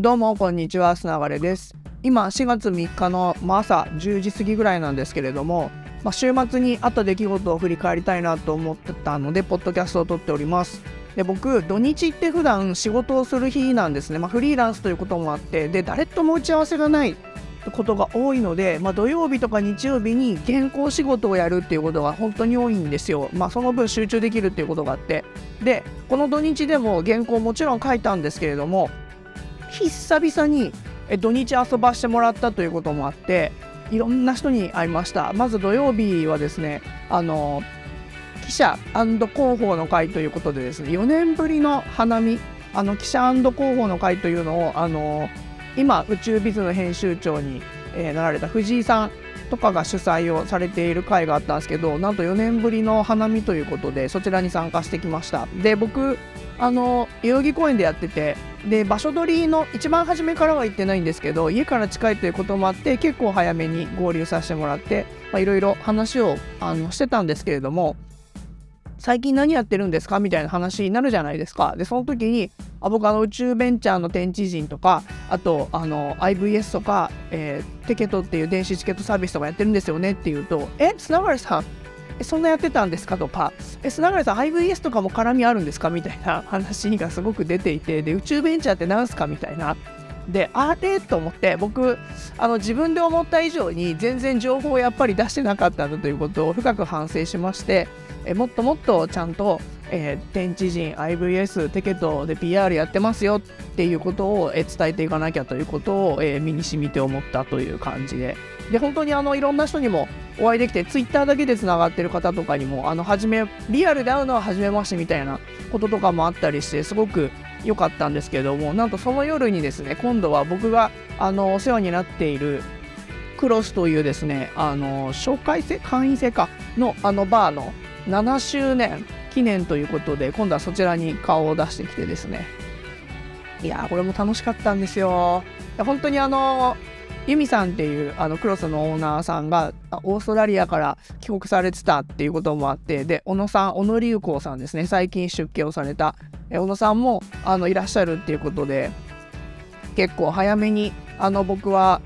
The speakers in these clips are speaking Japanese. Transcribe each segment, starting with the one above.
どうもこんにちはすながれです今4月3日の、朝10時過ぎぐらいなんですけれども、まあ、週末にあった出来事を振り返りたいなと思ってたのでポッドキャストを撮っておりますで僕土日って普段仕事をする日なんですね、まあ、フリーランスということもあってで誰とも打ち合わせがないことが多いので、まあ、土曜日とか日曜日に原稿仕事をやるっていうことが本当に多いんですよ。まあ、その分集中できるっていうことがあって。で、この土日でも原稿もちろん書いたんですけれども、久々に土日遊ばしてもらったということもあっていろんな人に会いました。まず土曜日はですねあの記者広報の会ということでですね4年ぶりの花見あの記者広報の会というのをあの今宇宙ビズの編集長に、えー、なられた藤井さんとかが主催をされている会があったんですけどなんと4年ぶりの花見ということでそちらに参加してきましたで僕あの代々木公園でやっててで場所取りの一番初めからは行ってないんですけど家から近いということもあって結構早めに合流させてもらっていろいろ話をあのしてたんですけれども最近何やってるんですか？みたいな話になるじゃないですか。でその時にあ僕あの宇宙ベンチャーの天地人とかあとあの IVS とか、えー、テケトっていう電子チケットサービスとかやってるんですよねって言うと「え砂原さんそんなやってたんですかとか、え、砂原さん IVS とかも絡みあるんですかみたいな話がすごく出ていて、で、宇宙ベンチャーって何すかみたいな。で、あれと思って、僕、あの自分で思った以上に全然情報をやっぱり出してなかったんだということを深く反省しまして、えもっともっとちゃんと、えー、天地人 IVS テケットで PR やってますよっていうことを、えー、伝えていかなきゃということを、えー、身に染みて思ったという感じで。で本当にあのいろんな人にもお会いできてツイッターだけでつながってる方とかにもあの初めリアルで会うのは初めましてみたいなこととかもあったりしてすごく良かったんですけどもなんとその夜にですね今度は僕があのお世話になっているクロスというですねあの紹介制会員制かのあのバーの7周年記念ということで今度はそちらに顔を出してきてですね。いやこれも楽しかったんですよ。本当にあのユミさんっていうあのクロスのオーナーさんがオーストラリアから帰国されてたっていうこともあってで小野さん小野隆光さんですね。最近出家をされた。小野さんもあのいらっしゃるっていうことで結構早めにあの僕は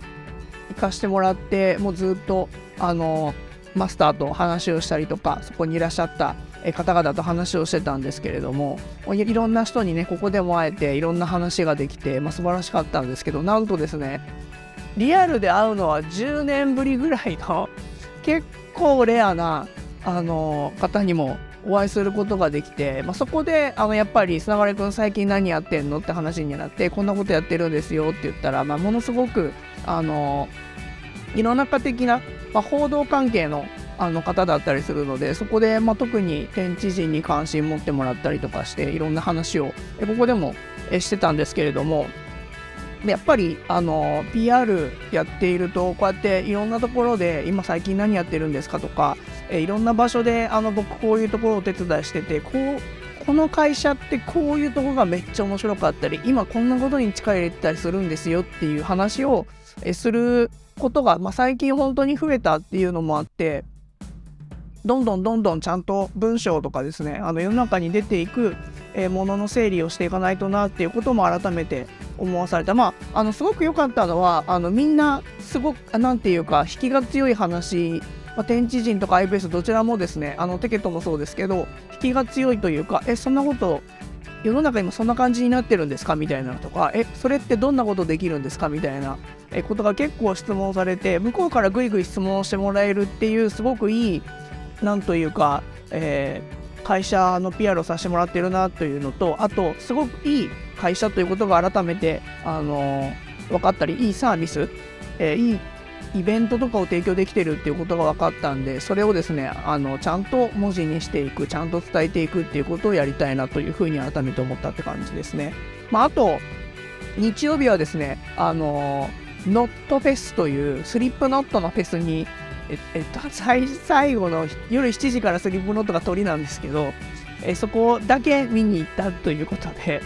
行かしてもらってもうずっとあのマスターと話をしたりとかそこにいらっしゃった方々と話をしてたんですけれどもいろんな人にねここでも会えていろんな話ができて、まあ、素晴らしかったんですけどなんとですねリアルで会うのは10年ぶりぐらいの結構レアなあの方にもお会いすることができて、まあ、そこであのやっぱり砂丸君最近何やってんのって話になってこんなことやってるんですよって言ったら、まあ、ものすごくあの世の中的な、まあ、報道関係のあの方だったりするのでそこで、まあ、特に天地人に関心持ってもらったりとかしていろんな話をここでもしてたんですけれどもやっぱりあの PR やっているとこうやっていろんなところで今最近何やってるんですかとかえいろんな場所であの僕こういうところをお手伝いしててこうこの会社ってこういうとこがめっちゃ面白かったり今こんなことに力入れてたりするんですよっていう話をえすることが、まあ、最近本当に増えたっていうのもあってどんどんどんどんちゃんと文章とかですねあの世の中に出ていく、ものの整理をしていかないとなっていうことも改めて思わされた。まああのすごく良かったのはあのみんなすごく何て言うか引きが強い話まあ、天地人とか IBS どちらもですねあのテケットもそうですけど引きが強いというかえそんなこと世の中今そんな感じになってるんですか？みたいなとかえそれってどんなことできるんですか？みたいなことが結構質問されて向こうからぐいぐい質問してもらえるっていうすごくいいなんというか、えー、会社の PR をさせてもらってるなというのとあとすごくいい会社ということが改めて、あのー、分かったりいいサービス、えー、いいイベントとかを提供できてるっていうことが分かったんでそれをですねあのちゃんと文字にしていくちゃんと伝えていくっていうことをやりたいなというふうに改めて思ったって感じですね。まあ、あと日曜日はですねあのノットフェスというスリップノットのフェスにええっと、最後の夜7時からスリップノートが鳥なんですけど、えそこだけ見に行ったということで、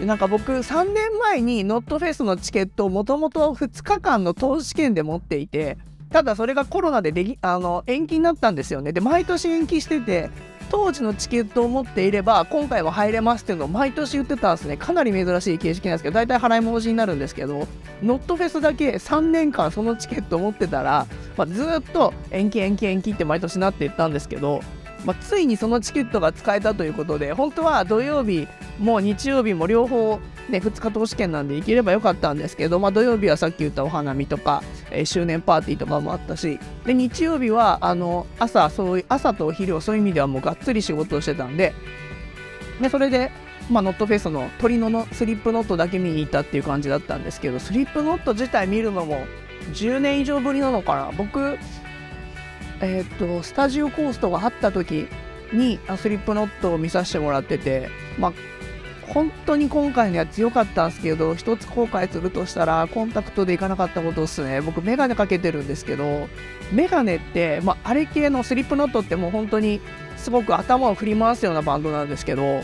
なんか僕3年前にノットフェスのチケットをもともと2日間の投資券で持っていて、ただそれがコロナでであの延期になったんですよね。で、毎年延期してて、当時のチケットを持っていれば今回は入れますっていうのを毎年言ってたんですね。かなり珍しい形式なんですけど大体払い戻しになるんですけどノットフェスだけ3年間そのチケットを持ってたら、まあ、ずっと延期延期延期って毎年なっていったんですけどまあ、ついにそのチケットが使えたということで本当は土曜日も日曜日も両方ね、2日投資券なんで行ければよかったんですけど、まあ、土曜日はさっき言ったお花見とか、えー、周年パーティーとかもあったしで日曜日はあの朝そう朝とお昼をそういう意味ではもうがっつり仕事をしてたんででそれで、まあ、ノットフェスの鳥野のスリップノットだけ見に行ったっていう感じだったんですけどスリップノット自体見るのも10年以上ぶりなのかな。僕えー、っとスタジオコーストがあった時にスリップノットを見させてもらっててまあ本当に今回のやつ良かったんですけど、一つ後悔するとしたら、コンタクトでいかなかったことですね。僕、メガネかけてるんですけど、メガネって、まあ、あれ系のスリップノットってもう本当にすごく頭を振り回すようなバンドなんですけど、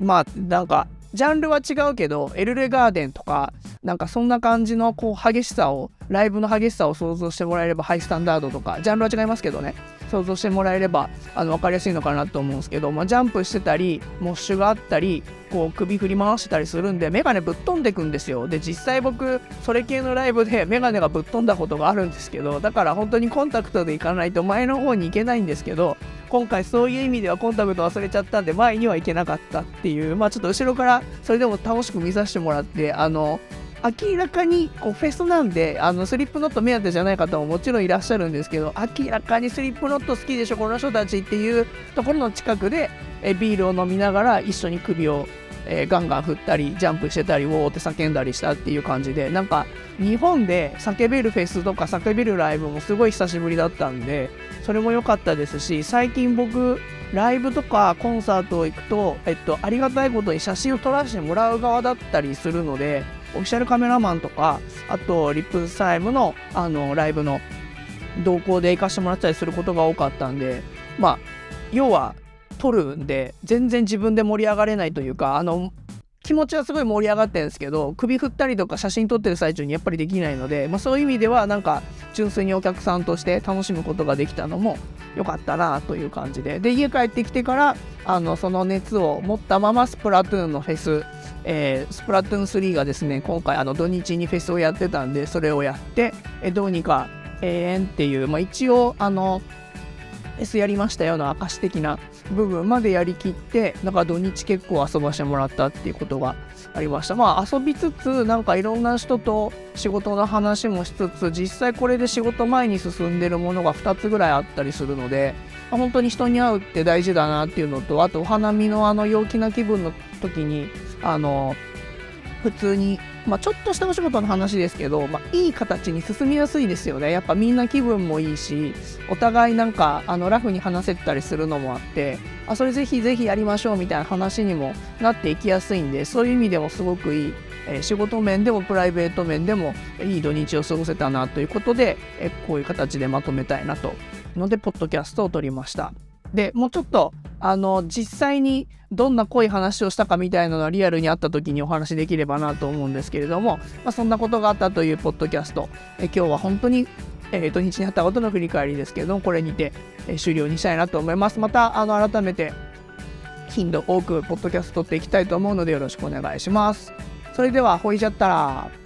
まあ、なんか、ジャンルは違うけど、エルレガーデンとか、なんかそんな感じのこう激しさを、ライブの激しさを想像してもらえれば、ハイスタンダードとか、ジャンルは違いますけどね、想像してもらえればあの分かりやすいのかなと思うんですけど、まあ、ジャンプしてたりモッシュがあったりこう首振り回してたりするんでメガネぶっ飛んでくんですよ。で実際僕それ系のライブでメガネがぶっ飛んだことがあるんですけどだから本当にコンタクトで行かないと前の方に行けないんですけど今回そういう意味ではコンタクト忘れちゃったんで前には行けなかったっていうまあちょっと後ろからそれでも楽しく見させてもらってあの明らかにこうフェスなんであのスリップノット目当てじゃない方ももちろんいらっしゃるんですけど明らかにスリップノット好きでしょこの人たちっていうところの近くでえビールを飲みながら一緒に首を、えー、ガンガン振ったりジャンプしてたりウォーって叫んだりしたっていう感じでなんか日本で叫べるフェスとか叫べるライブもすごい久しぶりだったんでそれも良かったですし最近僕ライブとかコンサート行くと、えっと、ありがたいことに写真を撮らせてもらう側だったりするのでオフィシャルカメラマンとかあとリップスタイムのあのライブの動向で行かしてもらったりすることが多かったんでまあ要は撮るんで全然自分で盛り上がれないというかあの気持ちはすごい盛り上がってるんですけど首振ったりとか写真撮ってる最中にやっぱりできないので、まあ、そういう意味ではなんか純粋にお客さんとして楽しむことができたのも良かったなという感じで。で家帰ってきてからあのその熱を持ったままスプラトゥーンのフェス、えー、スプラトゥーン3がですね今回あの土日にフェスをやってたんでそれをやってえどうにか永遠っていう、まあ、一応あの S やりましたよの証的な部分までやりきってだから土日結構遊ばしてもらったっていうことがありました。まあ遊びつつなんかいろんな人と仕事の話もしつつ実際これで仕事前に進んでるものが2つぐらいあったりするので、まあ、本当に人に会うって大事だなっていうのとあとお花見のあの陽気な気分の時にあの普通にまあ、ちょっとしたお仕事の話ですけど、まあ、いい形に進みやすいですよね。やっぱみんな気分もいいし、お互いなんかあのラフに話せたりするのもあって、あそれぜひぜひやりましょうみたいな話にもなっていきやすいんで、そういう意味でもすごくいい、えー、仕事面でもプライベート面でもいい土日を過ごせたなということで、えー、こういう形でまとめたいなと。ので、ポッドキャストを撮りました。でもうちょっとあの実際にどんな濃い話をしたかみたいなのはリアルにあった時にお話できればなと思うんですけれども、まあ、そんなことがあったというポッドキャスト。え今日は本当に、えー、土日にあったことの振り返りですけれどもこれにて、えー、終了にしたいなと思います。またあの改めて頻度多くポッドキャスト撮っていきたいと思うのでよろしくお願いします。それではほいじゃったら。